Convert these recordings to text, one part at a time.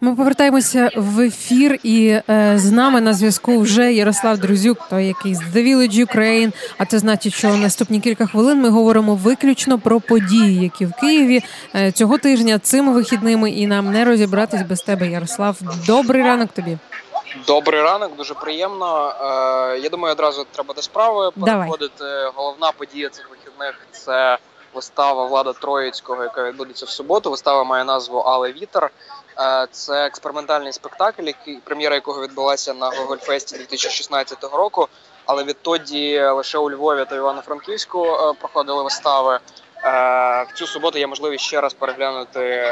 Ми повертаємося в ефір, і е, з нами на зв'язку вже Ярослав Друзюк, той який з The Village Ukraine. А це значить, що наступні кілька хвилин ми говоримо виключно про події, які в Києві е, цього тижня цими вихідними, і нам не розібратись без тебе, Ярослав. Добрий ранок тобі. Добрий ранок, дуже приємно. Е, я думаю, одразу треба до справи переходити. Головна подія цих вихідних це вистава Влада Троїцького, яка відбудеться в суботу. Вистава має назву Але Вітер. Е, це експериментальний спектакль, який прем'єра якого відбулася на Гогольфесті 2016 року. Але відтоді лише у Львові та Івано-Франківську е, проходили вистави. Е, в цю суботу є можливість ще раз переглянути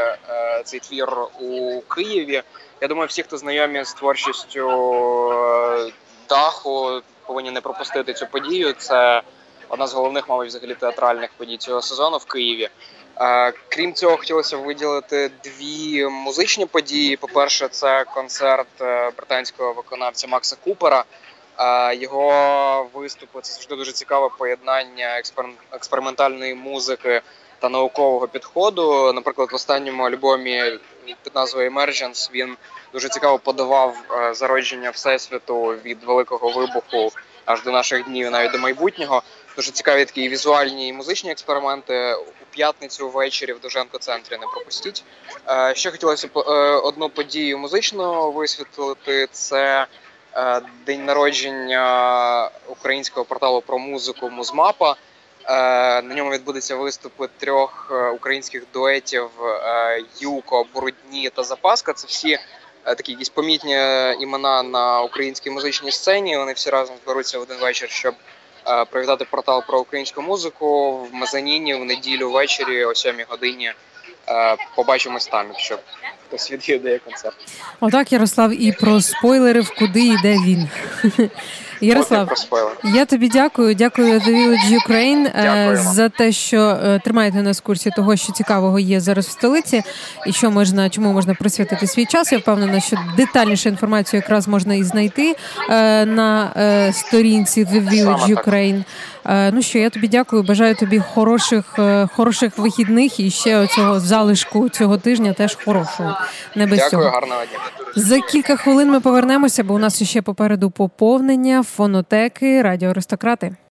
цей твір у Києві. Я думаю, всі, хто знайомі з творчістю даху, повинні не пропустити цю подію. Це одна з головних, мабуть, взагалі театральних подій цього сезону в Києві. Крім цього, хотілося виділити дві музичні події. По-перше, це концерт е, британського виконавця Макса Купера. Його виступи це завжди дуже цікаве поєднання експериментальної музики та наукового підходу. Наприклад, в останньому альбомі під назвою Emergence він дуже цікаво подавав е, зародження всесвіту від великого вибуху аж до наших днів, навіть до майбутнього. Дуже цікаві такі візуальні і музичні експерименти у п'ятницю ввечері в Доженко центрі. Не пропустіть. Е, ще хотілося б е, одну подію музично висвітлити. Це день народження українського порталу про музику Музмапа. На ньому відбудеться виступи трьох українських дуетів Юко, Бородні та Запаска. Це всі такі якісь помітні імена на українській музичній сцені. Вони всі разом зберуться в один вечір, щоб Е, привітати портал про українську музику в Мезаніні в неділю ввечері о 7 годині. Е, побачимось там, якщо хтось відвідає концерт. Отак, Ярослав, і про спойлери, в куди йде він. Ярослав, я тобі дякую. Дякую The Village Ukraine е, за те, що е, тримаєте нас в курсі того, що цікавого є зараз в столиці, і що можна, чому можна присвятити свій час. Я впевнена, що детальнішу інформацію якраз можна і знайти е, на сторінці The Village Ukraine. Ну що я тобі дякую. Бажаю тобі хороших хороших вихідних і ще цього залишку цього тижня теж хорошого. Не без Дякую, цього. гарного дня. За кілька хвилин ми повернемося, бо у нас ще попереду поповнення фонотеки радіоаристократи.